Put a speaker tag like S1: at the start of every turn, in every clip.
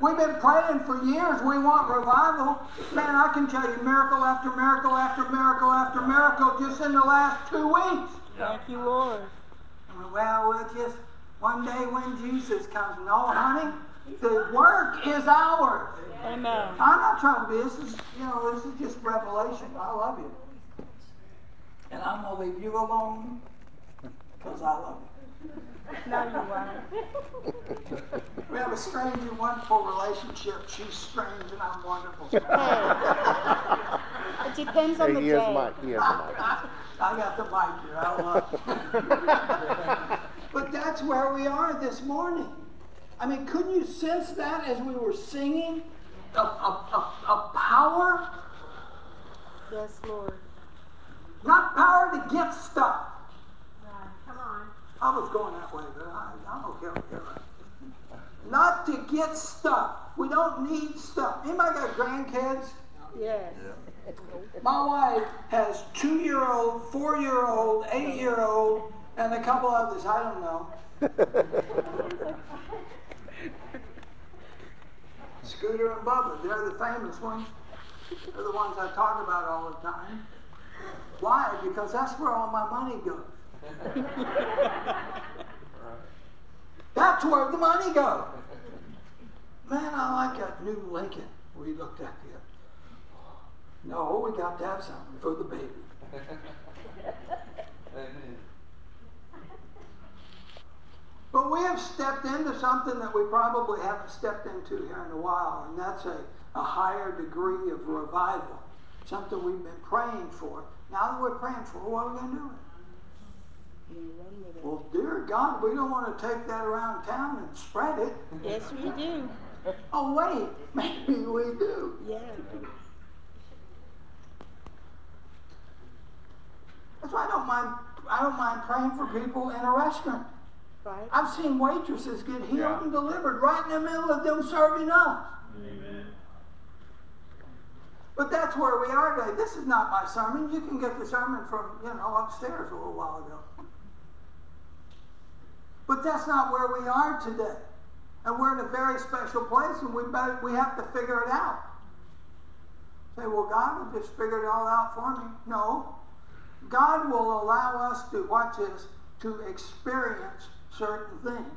S1: We've been praying for years. We want revival. Man, I can tell you miracle after miracle after miracle after miracle just in the last two weeks.
S2: Thank you, Lord.
S1: Well, we'll just one day when Jesus comes. No, honey, the work is ours.
S2: Amen.
S1: I'm not trying to be. This is, you know, this is just revelation. I love you, and I'm gonna leave you alone because I love you.
S2: No, you won't.
S1: We have a strange and wonderful relationship. She's strange and I'm wonderful.
S2: It depends on the
S3: He is
S2: day.
S3: Mike. He is Mike.
S1: I got the mic here. I love it. but that's where we are this morning. I mean, couldn't you sense that as we were singing? A, a, a, a power,
S2: Yes, Lord.
S1: not power to get stuff. I was going that way, but I, I'm okay with that. Not to get stuff. We don't need stuff. Anybody got grandkids?
S2: Yes.
S1: My wife has two year old, four year old, eight year old, and a couple others. I don't know. Scooter and Bubba, they're the famous ones. They're the ones I talk about all the time. Why? Because that's where all my money goes. That's where the money goes. Man, I like that new Lincoln we looked at the other. No, we got to have something for the baby. Amen. But we have stepped into something that we probably haven't stepped into here in a while, and that's a, a higher degree of revival. Something we've been praying for. Now that we're praying for, what are we going to do it? Well, dear God, we don't want to take that around town and spread it.
S2: Yes, we do.
S1: Oh, wait, maybe we do.
S2: Yeah.
S1: That's why I don't mind. I don't mind praying for people in a restaurant.
S2: Right.
S1: I've seen waitresses get healed
S3: Yeah.
S1: and delivered right in the middle of them serving us. Amen. But that's where we are today. This is not my sermon. You can get the sermon from, you know, upstairs a little while ago. But that's not where we are today. And we're in a very special place and we better, we have to figure it out. Say, well, God will just figure it all out for me. No. God will allow us to, watch this, to experience certain things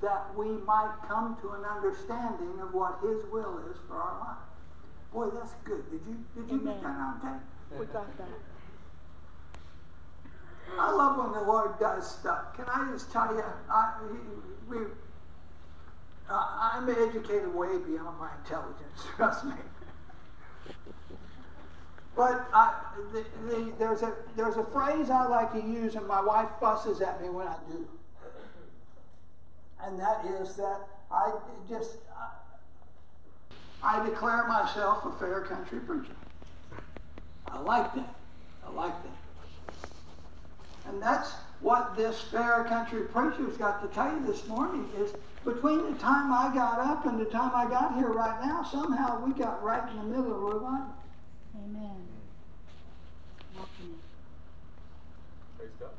S1: that we might come to an understanding of what His will is for our life. Boy, that's good. Did you did you get that on tape?
S2: We got that.
S1: I love when the Lord does stuff. Can I just tell you, I, we, we, uh, I'm educated way beyond my intelligence. Trust me. But I, the, the, there's a there's a phrase I like to use, and my wife fusses at me when I do, and that is that I just I, I declare myself a fair country preacher. I like that. I like that. And that's what this fair country preacher's got to tell you this morning is between the time I got up and the time I got here right now, somehow we got right in the middle of revival.
S2: Amen. Walking
S4: Praise God.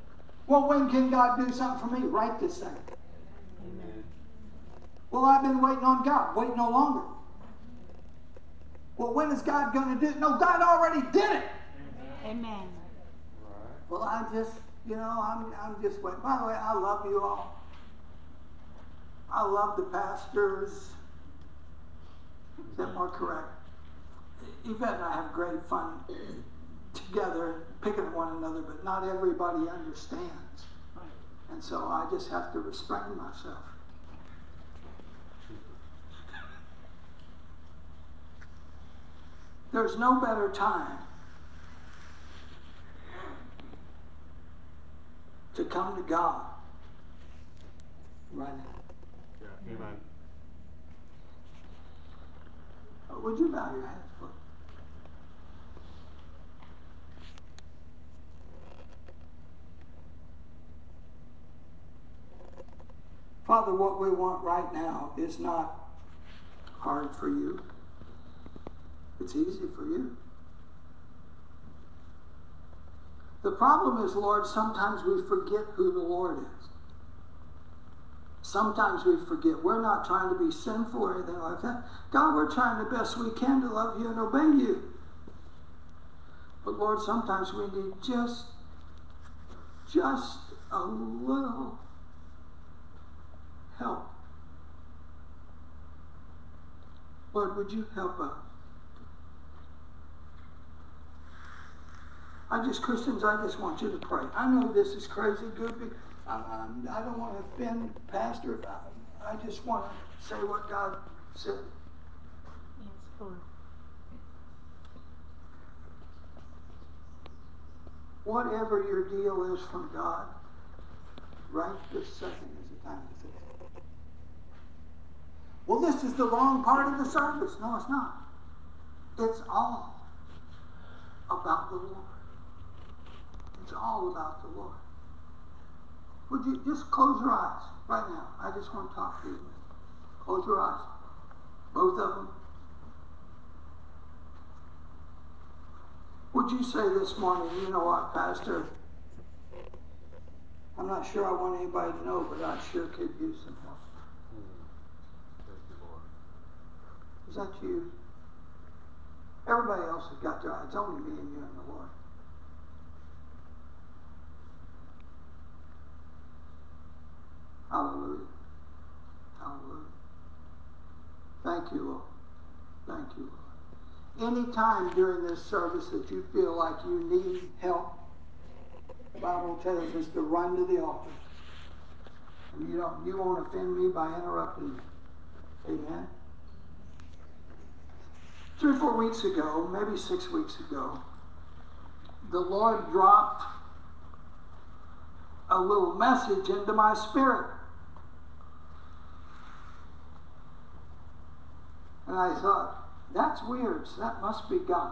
S1: Well, when can God do something for me? Right this second.
S2: Amen.
S1: Well, I've been waiting on God. Wait no longer. Well, when is God going to do it? No, God already did it.
S2: Amen.
S1: Well, I just, you know, I'm, I'm just waiting. By the way, I love you all. I love the pastors. Is that more correct? Yvette and I have great fun together, picking at one another, but not everybody understands. And so I just have to restrain myself. There's no better time to come to God right now.
S4: Yeah. Amen.
S1: Uh, Would you bow your heads, please? Father, what we want right now is not hard for you. It's easy for you. The problem is, Lord, sometimes we forget who the Lord is. Sometimes we forget. We're not trying to be sinful or anything like that. God, we're trying the best we can to love you and obey you. But Lord, sometimes we need just, just a little help. Lord, would you help us? I just, Christians, I just want you to pray. I know this is crazy, goofy. I, I, I don't want to offend Pastor. I, I just want to say what God said.
S2: Yes, Lord.
S1: Whatever your deal is from God, right this second is the time to fix it. Well, this is the wrong part of the service. No, it's not. It's all about the Lord. It's all about the Lord. Would you just close your eyes right now? I just want to talk to you. Close your eyes. Both of them. Would you say this morning, you know what, Pastor? I'm not sure I want anybody to know, but I sure could use some help. Is that you? Everybody else has got their eyes. It's only me and you and the Lord. Hallelujah. Hallelujah. Thank you, Lord. Thank you, Lord. Any time during this service that you feel like you need help, the Bible tells us to run to the altar. And you don't you won't offend me by interrupting me. Amen. Three or four weeks ago, maybe six weeks ago, the Lord dropped a little message into my spirit. And I thought, that's weird. So that must be God.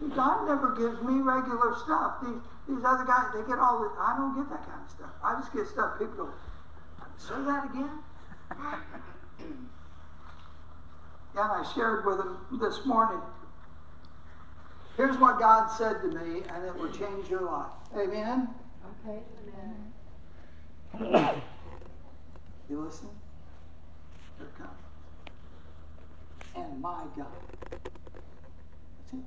S1: See, God never gives me regular stuff. These, these other guys, they get all the, I don't get that kind of stuff. I just get stuff people go, say that again? and I shared with them this morning. Here's what God said to me, and it will change your life. Amen?
S2: Okay. Amen.
S1: You listening? Here it comes. And my God. That's it.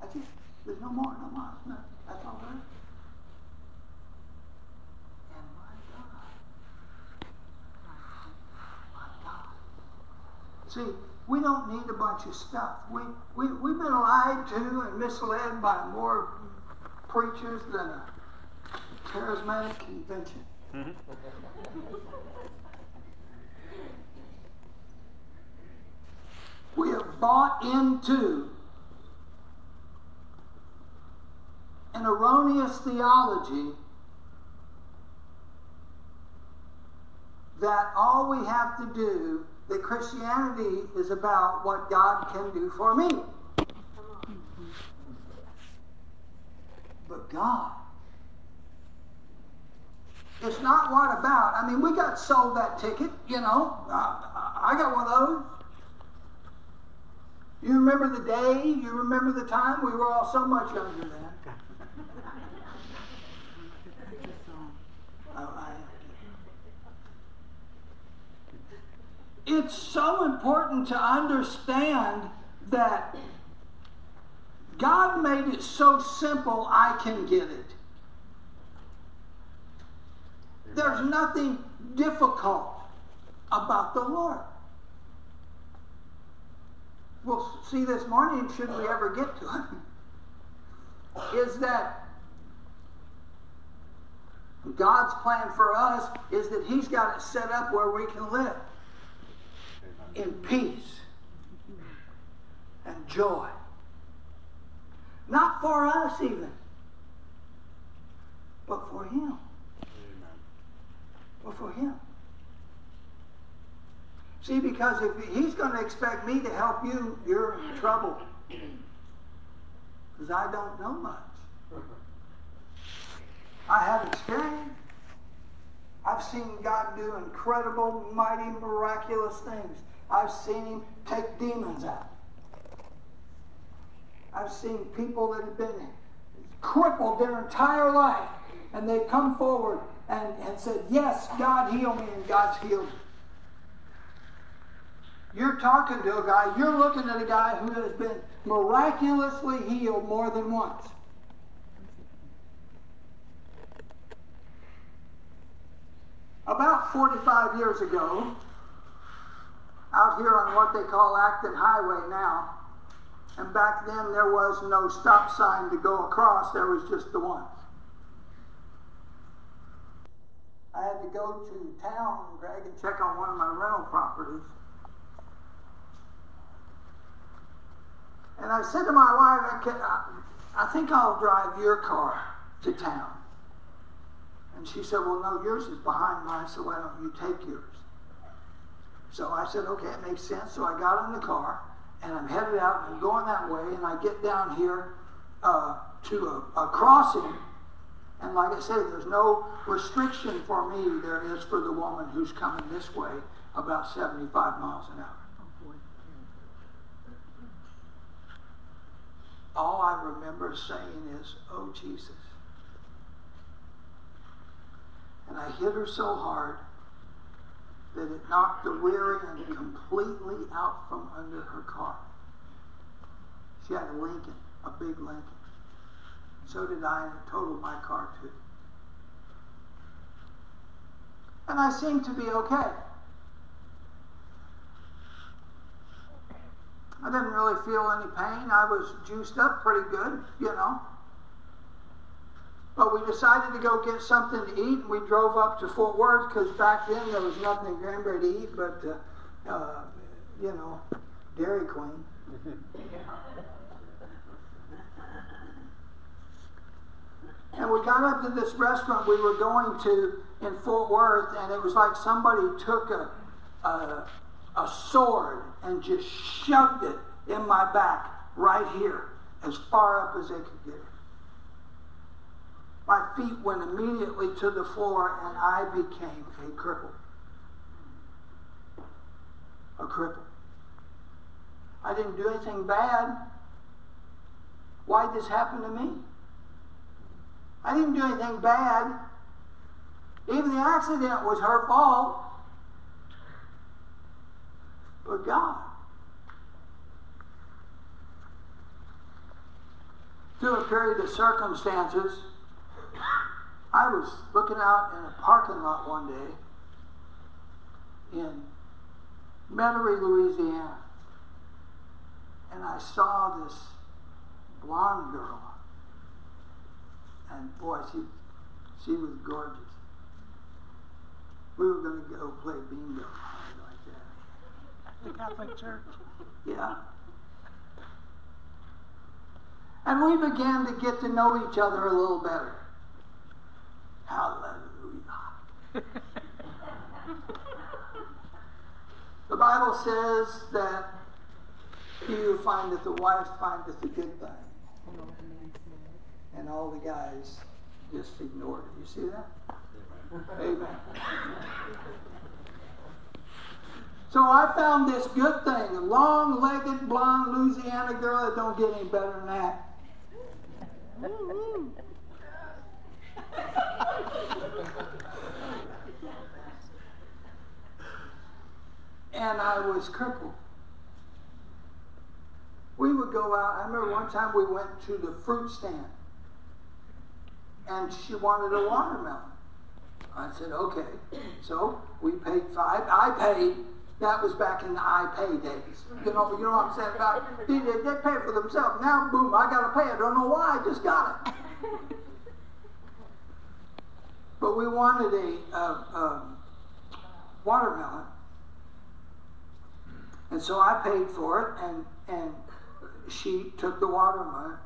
S1: That's it. There's no more, no more. No, that's all there is. And my God. My God. See, we don't need a bunch of stuff. We, we, we've been lied to and misled by more preachers than a charismatic convention. we mm-hmm have bought into an erroneous theology that all we have to do, that Christianity is about what God can do for me. But God, it's not what about. I mean, we got sold that ticket, you know. I, I got one of those. You remember the day? You remember the time? We were all so much younger then. Oh, I- it's so important to understand that God made it so simple I can get it. There's nothing difficult about the Lord. We'll see this morning, should we ever get to it, is that God's plan for us is that He's got it set up where we can live in peace and joy. Not for us, even, but for Him. But for Him. See, because if He's going to expect me to help you, you're in trouble. Because I don't know much. I have experience. I've seen God do incredible, mighty, miraculous things. I've seen Him take demons out. I've seen people that have been crippled their entire life and they come forward and, and said, Yes, God healed me, and God's healed me. You're talking to a guy, you're looking at a guy who has been miraculously healed more than once. About 45 years ago, out here on what they call Acton Highway now, and back then there was no stop sign to go across, there was just the one. I had to go to town, Greg, and check on one of my rental properties. And I said to my wife, I, think I'll drive your car to town. And she said, Well, no, yours is behind mine, so why don't you take yours? So I said, Okay, it makes sense. So I got in the car and I'm headed out and I'm going that way. And I get down here uh, to a, a crossing. And like I say, there's no restriction for me. There is for the woman who's coming this way about 75 miles an hour. All I remember saying is, Oh, Jesus. And I hit her so hard that it knocked the rear end completely out from under her car. She had a Lincoln, a big Lincoln. So did I, and it totaled my car too. And I seemed to be okay. I didn't really feel any pain. I was juiced up pretty good, you know. But we decided to go get something to eat, and we drove up to Fort Worth because back then there was nothing in Granbury to eat but, uh, uh, you know, Dairy Queen. and we got up to this restaurant we were going to in Fort Worth, and it was like somebody took a, a, a sword and just shoved it in my back right here, as far up as they could get it. My feet went immediately to the floor and I became a cripple. A cripple. I didn't do anything bad. Why'd this happen to me? I didn't do anything bad. Even the accident was her fault. But God. Through a period of circumstances, I was looking out in a parking lot one day in Metairie, Louisiana, and I saw this blonde girl. And boy, she, she was gorgeous. We were going to go play bingo.
S2: The Catholic Church.
S1: Yeah. And we began to get to know each other a little better. Hallelujah. the Bible says that he who findeth a wife findeth a good thing. And all the guys just ignored it. You see that? Amen. So I found this good thing, a long-legged, blonde Louisiana girl that don't get any better than that. and I was crippled. We would go out. I remember one time we went to the fruit stand, and she wanted a watermelon. I said, okay. So we paid five. I paid. That was back in the I pay days. You know, you know what I'm saying? About, they, they, pay for themselves. Now, boom, I got to pay. I don't know why. I just got it. But we wanted a watermelon. And so I paid for it, and, and she took the watermelon,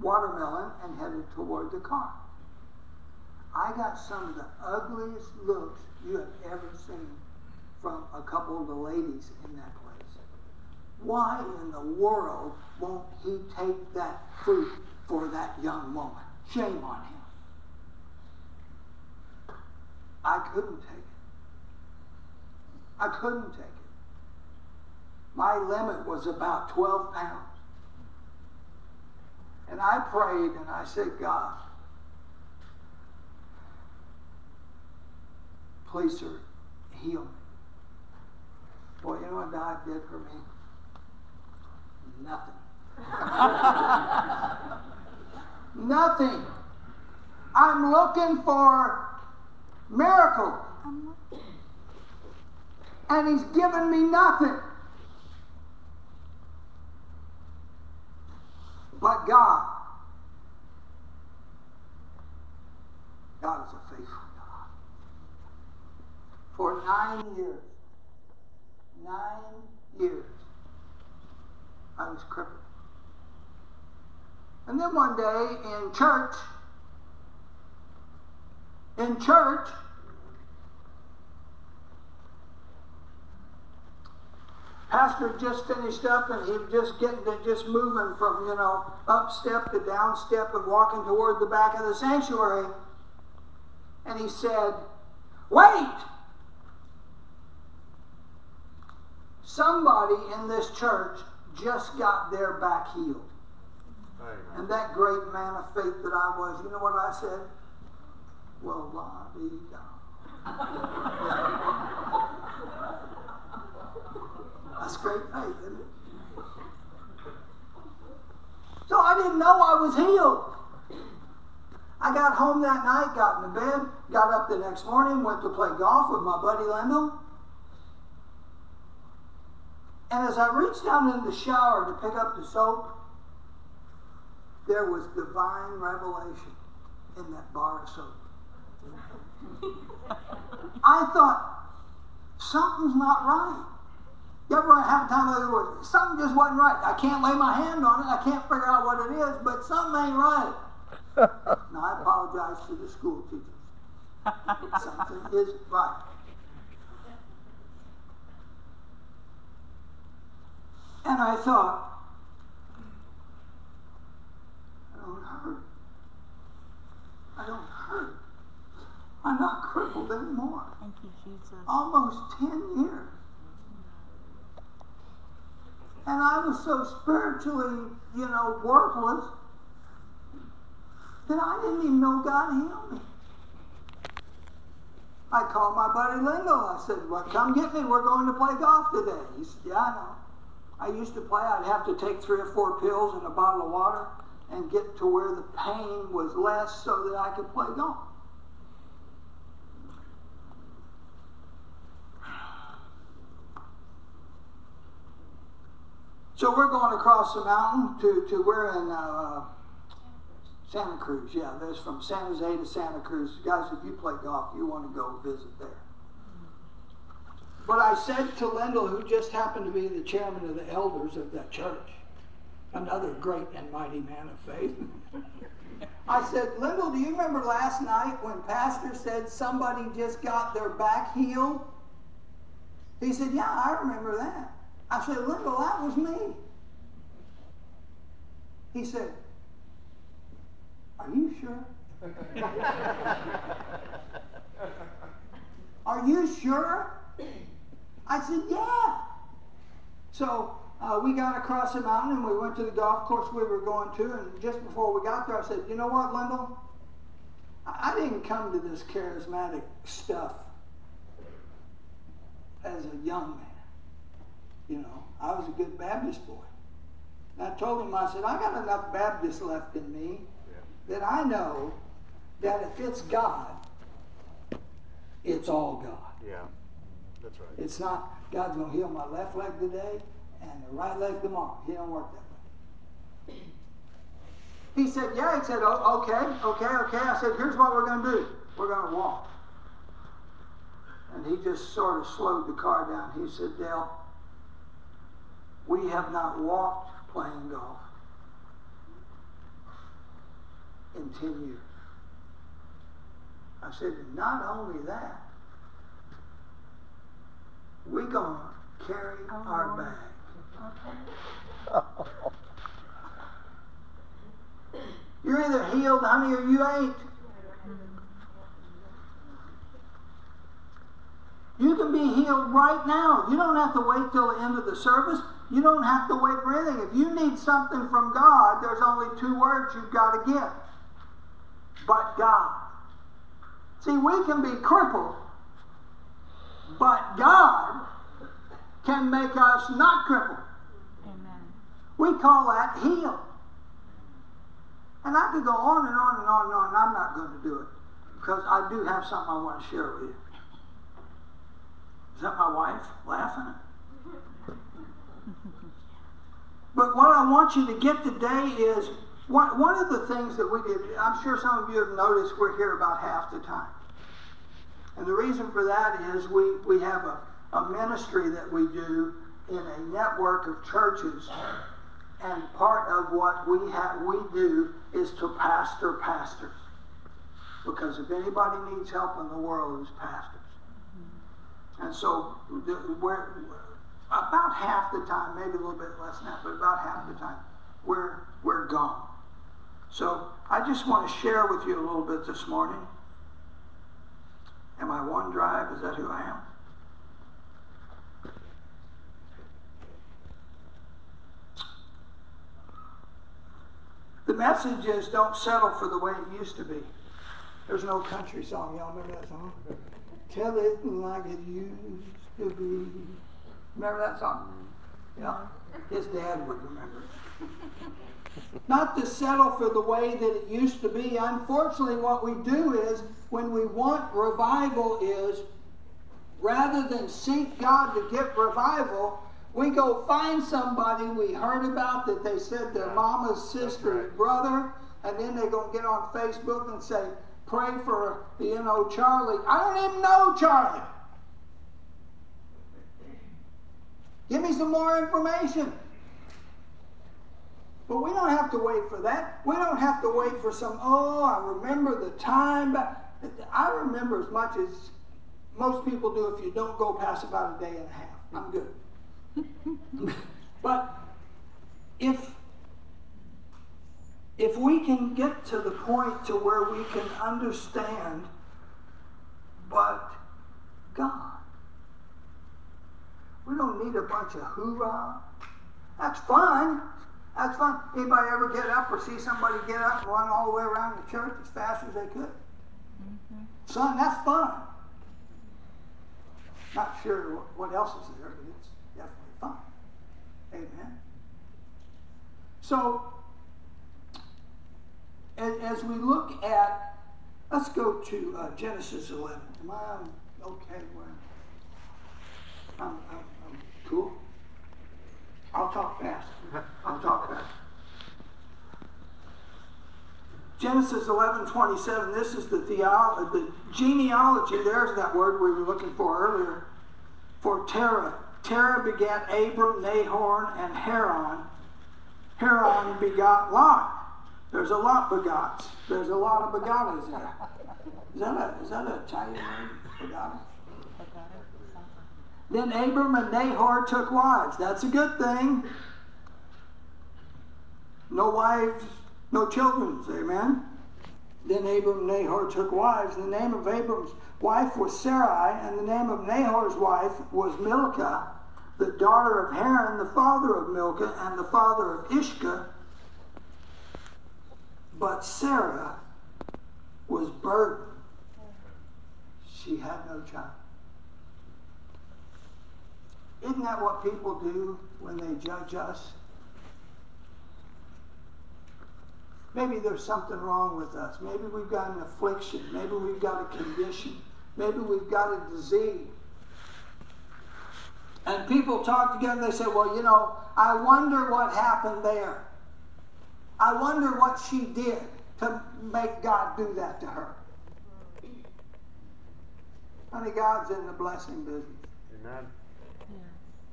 S1: watermelon and headed toward the car. I got some of the ugliest looks you have ever seen from a couple of the ladies in that place. Why in the world won't he take that fruit for that young woman? Shame on him. I couldn't take it. I couldn't take it. My limit was about 12 pounds. And I prayed and I said, God, Please, sir, heal me. Boy, you know what God did for me? Nothing. Nothing. I'm looking for miracles. And he's given me nothing. But God. God is a faithful God. For nine years, nine years, I was crippled. And then one day in church, in church, Pastor just finished up and he was just getting to just moving from, you know, up step to down step and walking toward the back of the sanctuary. And he said, Wait! Somebody in this church just got their back healed. And that great man of faith that I was, you know what I said? Well, la dee da. That's great faith, isn't it? So I didn't know I was healed. I got home that night, got into bed, got up the next morning, went to play golf with my buddy Lendl. And as I reached down in the shower to pick up the soap, there was divine revelation in that bar of soap. I thought, something's not right. You ever have a time of other words? Something just wasn't right. I can't lay my hand on it. I can't figure out what it is, but something ain't right. now, I apologize to the school teachers. Something isn't right. And I thought, I don't hurt. I don't hurt. I'm not crippled anymore.
S2: Thank you, Jesus.
S1: Almost 10 years. And I was so spiritually, you know, worthless that I didn't even know God healed me. I called my buddy Lingo. I said, Well, come get me. We're going to play golf today. He said, Yeah, I know. I used to play. I'd have to take three or four pills and a bottle of water and get to where the pain was less so that I could play golf. So we're going across the mountain to, to we're in uh, Santa Cruz. Yeah, there's from San Jose to Santa Cruz. Guys, if you play golf, you want to go visit there. But I said to Lendl, who just happened to be the chairman of the elders of that church, another great and mighty man of faith. I said, Lendl, do you remember last night when Pastor said somebody just got their back healed? He said, Yeah, I remember that. I said, Lendl, that was me. He said, Are you sure? Are you sure? I said, Yeah. So uh, we got across the mountain and we went to the golf course we were going to. And just before we got there, I said, You know what, Lendl? I, I didn't come to this charismatic stuff as a young man. You know, I was a good Baptist boy. And I told him, I said, I got enough Baptist left in me
S4: Yeah.
S1: that I know that if it's God, it's all God.
S4: Yeah. That's right.
S1: It's not God's going to heal my left leg today and the right leg tomorrow. He don't work that way. He said, "Yeah." He said, oh, "Okay, okay, okay." I said, "Here's what we're going to do. We're going to walk." And he just sort of slowed the car down. He said, "Dale, we have not walked playing golf in ten years." I said, "Not only that." We're going to carry oh, our bag. You're either healed, honey, or you ain't. You can be healed right now. You don't have to wait till the end of the service. You don't have to wait for anything. If you need something from God, there's only two words you've got to give. But God. See, we can be crippled But God can make us not crippled.
S2: Amen.
S1: We call that healed. And I could go on and on and on and on, and I'm not going to do it because I do have something I want to share with you. Is that my wife laughing? But what I want you to get today is one, one of the things that we did, I'm sure some of you have noticed we're here about half the time. And the reason for that is we, we have a, a ministry that we do in a network of churches. And part of what we have we do is to pastor pastors. Because if anybody needs help in the world, it's pastors. And so we're about half the time, maybe a little bit less than that, but about half the time, we're we're gone. So I just want to share with you a little bit this morning. Am I one drive? Is that who I am? The message is don't settle for the way it used to be. There's an old country song. Y'all remember that song? Tell it like it used to be. Remember that song? Mm-hmm. Yeah. His dad would remember it. Not to settle for the way that it used to be. Unfortunately, what we do is when we want revival is rather than seek God to get revival, we go find somebody we heard about that they said their mama's sister's
S4: right.
S1: brother, and then they're going to get on Facebook and say, pray for, you know, Charlie. I don't even know Charlie. Give me some more information. But we don't have to wait for that. We don't have to wait for some, oh, I remember the time. But I remember as much as most people do if you don't go past about a day and a half. I'm good. but if if we can get to the point to where we can understand but God. We don't need a bunch of hoorah. That's fun. That's fun. Anybody ever get up or see somebody get up and run all the way around the church as fast as they could? Son, that's fun. Not sure what- else is there, but it's definitely fun. Amen. So, as, as we look at, let's go to uh, Genesis 11. Am I okay? Where I'm, I'm, I'm cool. I'll talk fast. I'll talk fast. Genesis 11, 27, this is the, theolo- the genealogy, there's that word we were looking for earlier, for Terah. Terah begat Abram, Nahor, and Haran. Haran begot Lot. There's a lot begots. There's a lot of begattas there. Is that a, is that a Italian name? Begotta? Then Abram and Nahor took wives. That's a good thing. No wives, no children. Amen. Then Abram and Nahor took wives. And the name of Abram's wife was Sarai, and the name of Nahor's wife was Milcah, the daughter of Haran, the father of Milcah, and the father of Iscah. But Sarah was burdened. She had no child. Isn't that what people do when they judge us? Maybe there's something wrong with us. Maybe we've got an affliction. Maybe we've got a condition. Maybe we've got a disease. And people talk together they say, well, you know, I wonder what happened there. I wonder what she did to make God do that to her. Honey, God's in the blessing business.
S4: Amen.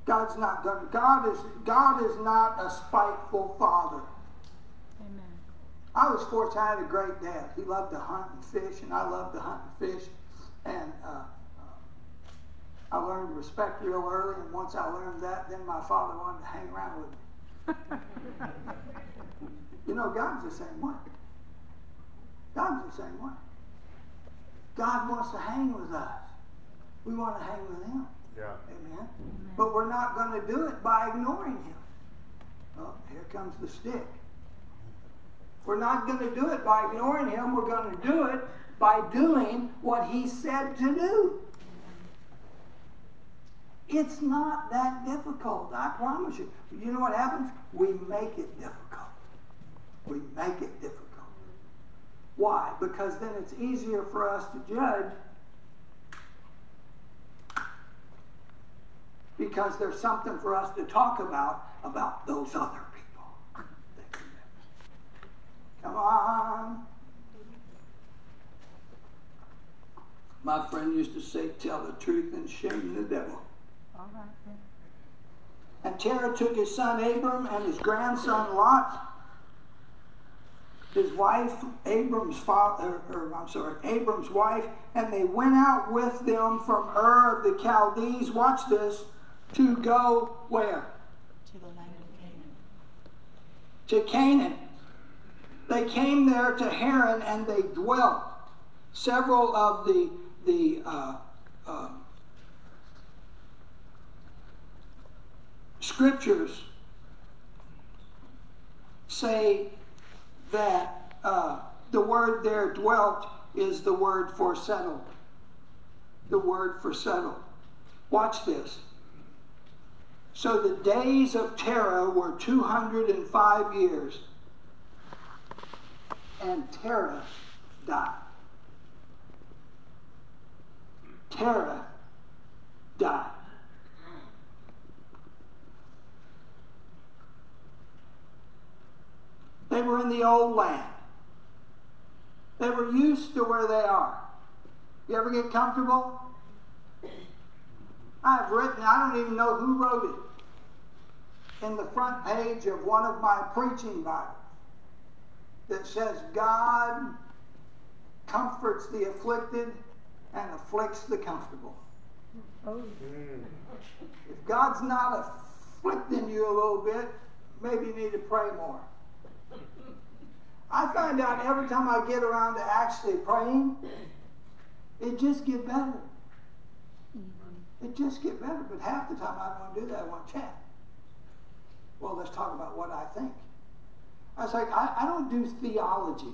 S1: God's not going. God is God is not a spiteful father.
S2: Amen.
S1: I was fortunate. I had a great dad. He loved to hunt and fish, and I loved to hunt and fish. And uh, uh, I learned respect real early. And once I learned that, then my father wanted to hang around with me. You know, God's the same way. God's the same way. God wants to hang with us. We want to hang with Him.
S4: Yeah.
S1: Amen. But we're not going to do it by ignoring him. Oh, here comes the stick. We're not going to do it by ignoring him. We're going to do it by doing what he said to do. It's not that difficult, I promise you. You know what happens? We make it difficult. We make it difficult. Why? Because then it's easier for us to judge because there's something for us to talk about about those other people. Come on. My friend used to say, tell the truth and shame the devil.
S2: All right. then.
S1: And Terah took his son Abram and his grandson Lot, his wife Abram's father, or er, I'm sorry, Abram's wife, and they went out with them from Ur of the Chaldees. Watch this, to go where?
S2: To the land of Canaan.
S1: To Canaan. They came there to Haran and they dwelt. Several of the the uh, uh, scriptures say that uh, the word there dwelt is the word for settled. The word for settled. Watch this. So the days of Terah were 205 years, and Terah died. Terah died. They were in the old land. They were used to where they are. You ever get comfortable? I've written, I don't even know who wrote it, in the front page of one of my preaching Bibles that says, God comforts the afflicted and afflicts the comfortable. Oh. If God's not afflicting you a little bit, maybe you need to pray more. I find out every time I get around to actually praying, it just get better. It just get better. But half the time I don't want to do that. I want to chat. Well, let's talk about what I think. I was like, I, I don't do theology.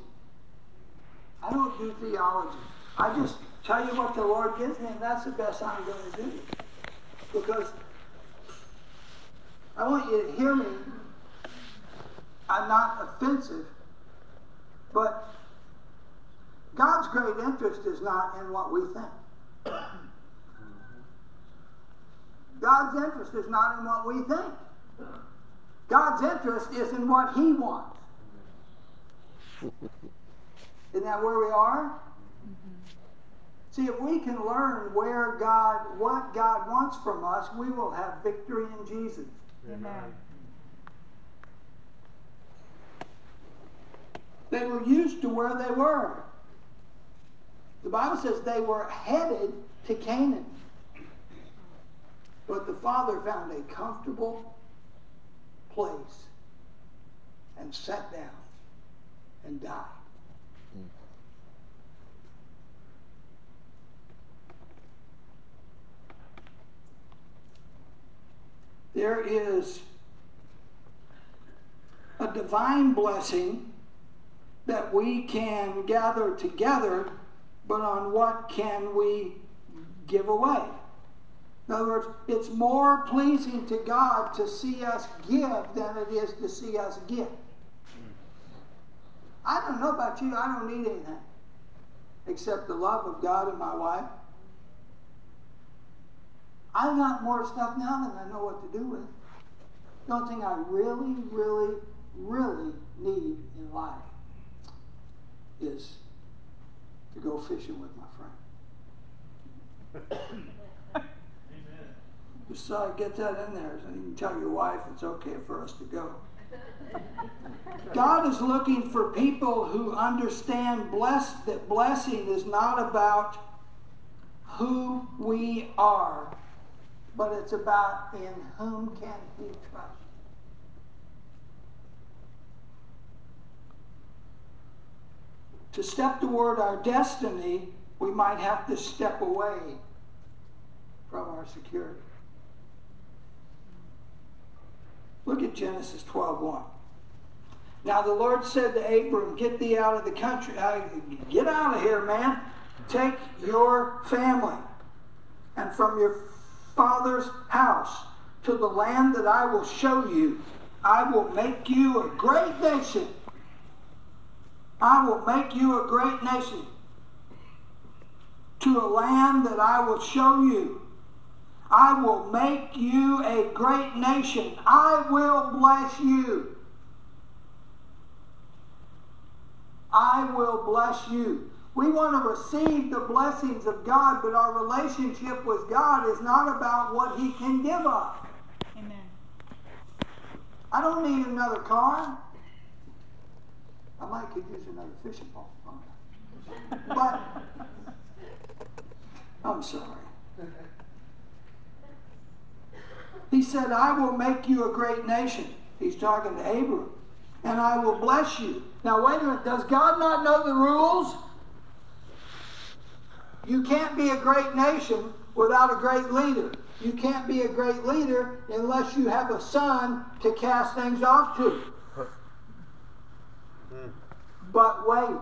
S1: I don't do theology. I just tell you what the Lord gives me, and that's the best I'm going to do. Because I want you to hear me. I'm not offensive, but God's great interest is not in what we think. God's interest is not in what we think. God's interest is in what He wants. Isn't that where we are? Mm-hmm. See, if we can learn where God, what God wants from us, we will have victory in Jesus.
S2: Amen.
S1: They were used to where they were. The Bible says they were headed to Canaan. But the father found a comfortable place and sat down and died. There is a divine blessing that we can gather together, but on what can we give away? In other words, it's more pleasing to God to see us give than it is to see us get. I don't know about you, I don't need anything except the love of God and my wife. I got more stuff now than I know what to do with. The only thing I really, really, really need in life is to go fishing with my friend. Just so get that in there, so you can tell your wife it's okay for us to go. God is looking for people who understand bless, that blessing is not about who we are, but it's about in whom can he trust. To step toward our destiny, we might have to step away from our security. Look at Genesis 12:1. Now the Lord said to Abram, Get thee out of the country. Uh, get out of here, man. Take your family and from your father's house to the land that I will show you. I will make you a great nation. I will make you a great nation to a land that I will show you. I will make you a great nation. I will bless you. I will bless you. We want to receive the blessings of God, but our relationship with God is not about what He can give us.
S2: Amen.
S1: I don't need another car. I might could use another fishing pole. But I'm sorry. He said, I will make you a great nation. He's talking to Abram. And I will bless you. Now, wait a minute. Does God not know the rules? You can't be a great nation without a great leader. You can't be a great leader unless you have a son to cast things off to. Hmm. But wait.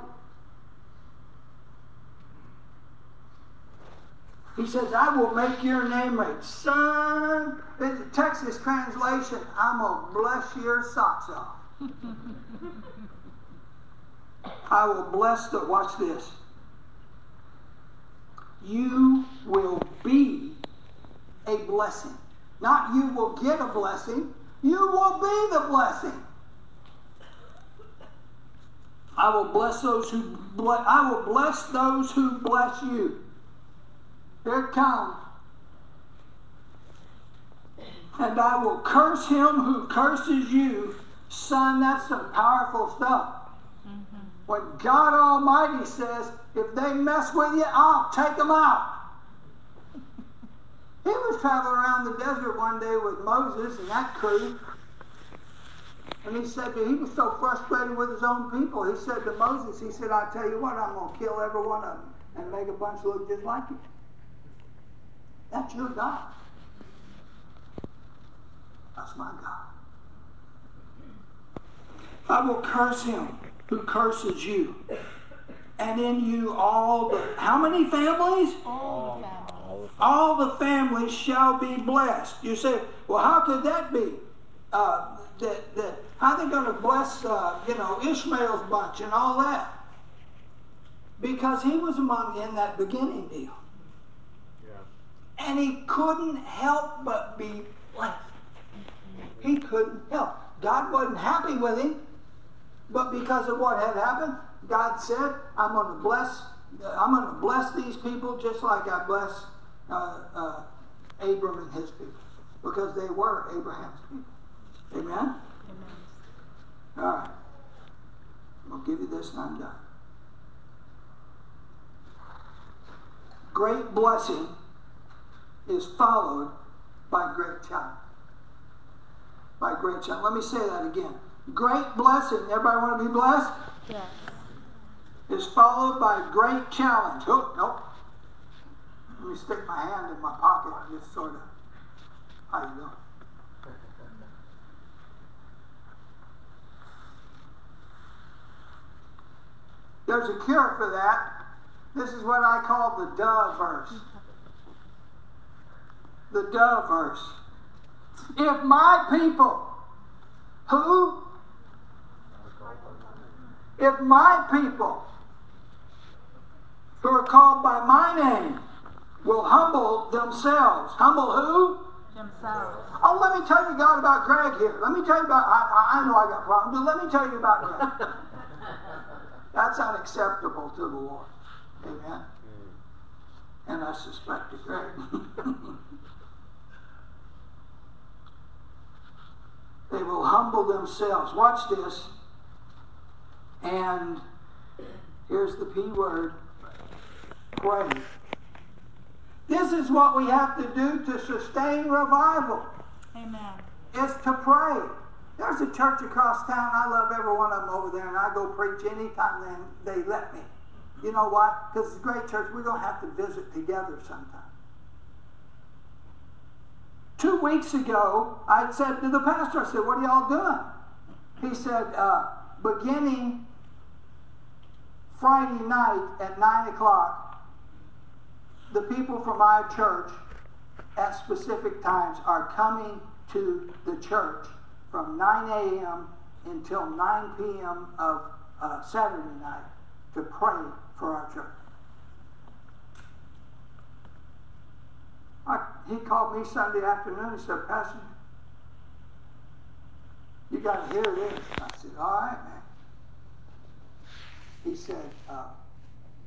S1: He says, I will make your name great. Son, a Texas translation, I'm going to bless your socks off. I will bless the, watch this. You will be a blessing. Not you will get a blessing, you will be the blessing. I will bless those who bless, I will bless those who bless you. Here it comes. And I will curse him who curses you. Son, that's some powerful stuff. Mm-hmm. When God Almighty says, if they mess with you, I'll take them out. He was traveling around the desert one day with Moses and that crew. And he said that he was so frustrated with his own people. He said to Moses, he said, I tell you what, I'm going to kill every one of them and make a bunch look just like you. That's your God. That's my God. I will curse him who curses you. And in you all the how many families?
S2: All the families.
S1: All the families shall be blessed. You say, well, how could that be? Uh, that, that how they going to bless, uh, you know, Ishmael's bunch and all that? Because he was among in that beginning deal. And he couldn't help but be blessed. He couldn't help. God wasn't happy with him, but because of what had happened, God said, "I'm going to bless. I'm going to bless these people just like I bless uh, uh, Abram and his people, because they were Abraham's people." Amen.
S2: Amen.
S1: All right. I'll give you this, and I'm done. Great blessing is followed by great challenge. By great challenge. Let me say that again. Great blessing, everybody want to be blessed?
S2: Yes.
S1: Is followed by great challenge. Oh, nope. Let me stick my hand in my pocket and just sort of. How you doing? There's a cure for that. This is what I call the dove verse. The dove verse. If my people, who? If my people, who are called by my name, will humble themselves. Humble who?
S2: Themselves.
S1: Oh, let me tell you, God, about Greg here. Let me tell you about, I, I know I got problems, but let me tell you about Greg. That's unacceptable to the Lord. Amen. And I suspect it, Greg. they will humble themselves. Watch this. And here's the P word pray. This is what we have to do to sustain revival
S2: Amen.
S1: is to pray. There's a church across town. I love every one of them over there, and I go preach anytime they, they let me. You know why? Because it's a great church. We're going to have to visit together sometime. Two weeks ago, I said to the pastor, I said, What are y'all doing? He said, uh, Beginning Friday night at 9 o'clock, the people from our church at specific times are coming to the church from 9 a.m. until 9 p.m. of uh, Saturday night to pray for our church. I, he called me Sunday afternoon. He said, Pastor, you got to hear this. I said, All right, man. He said, uh,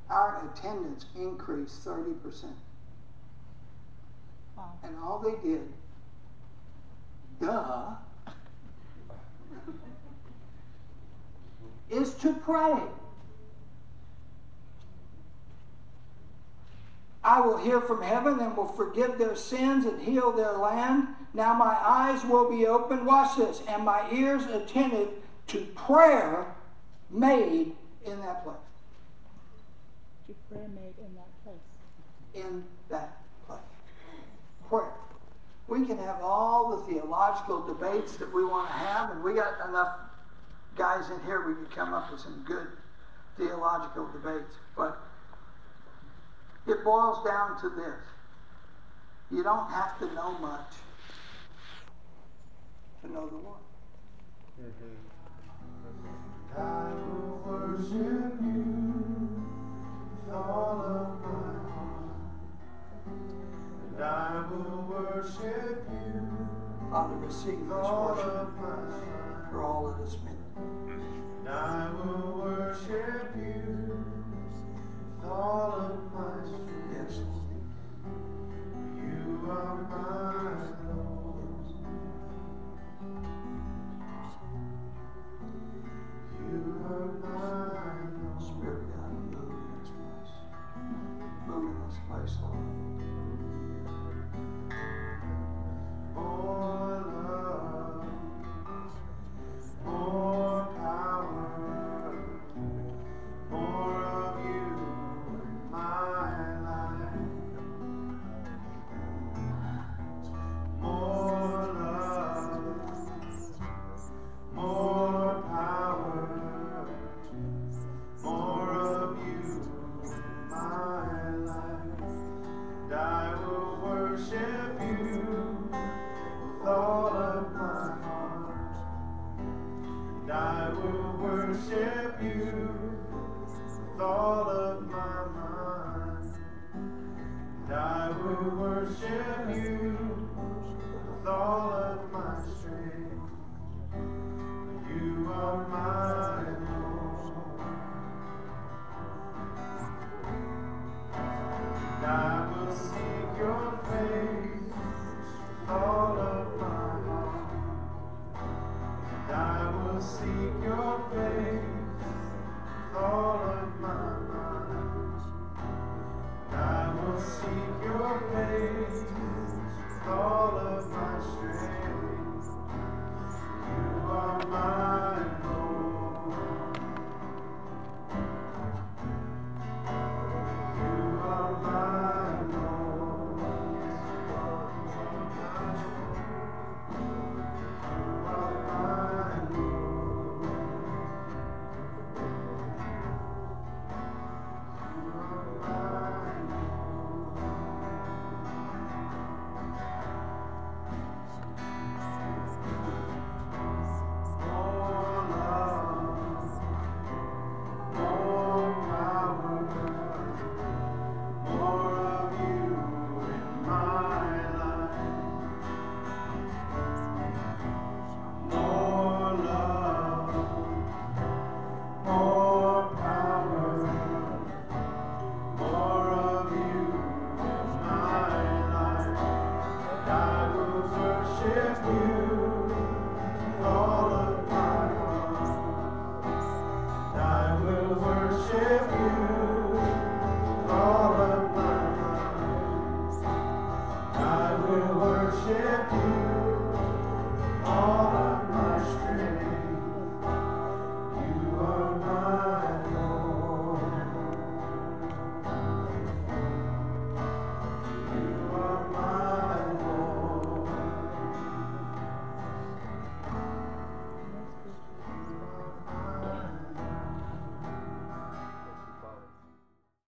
S1: Our attendance increased 30%.
S2: Wow.
S1: And all they did, duh, is to pray. I will hear from heaven and will forgive their sins and heal their land. Now my eyes will be open, watch this, and my ears attentive to prayer made in that place.
S2: To prayer made in that place.
S1: In that place. Prayer. We can have all the theological debates that we want to have, and we got enough guys in here we could come up with some good theological debates. But boils down to this. You don't have to know much to know the Lord.
S5: I will worship you with all of my heart, and I will worship you
S1: Father, receive this worship
S5: of
S1: for all that is meant.
S5: and I will worship you with all of my strength. You are my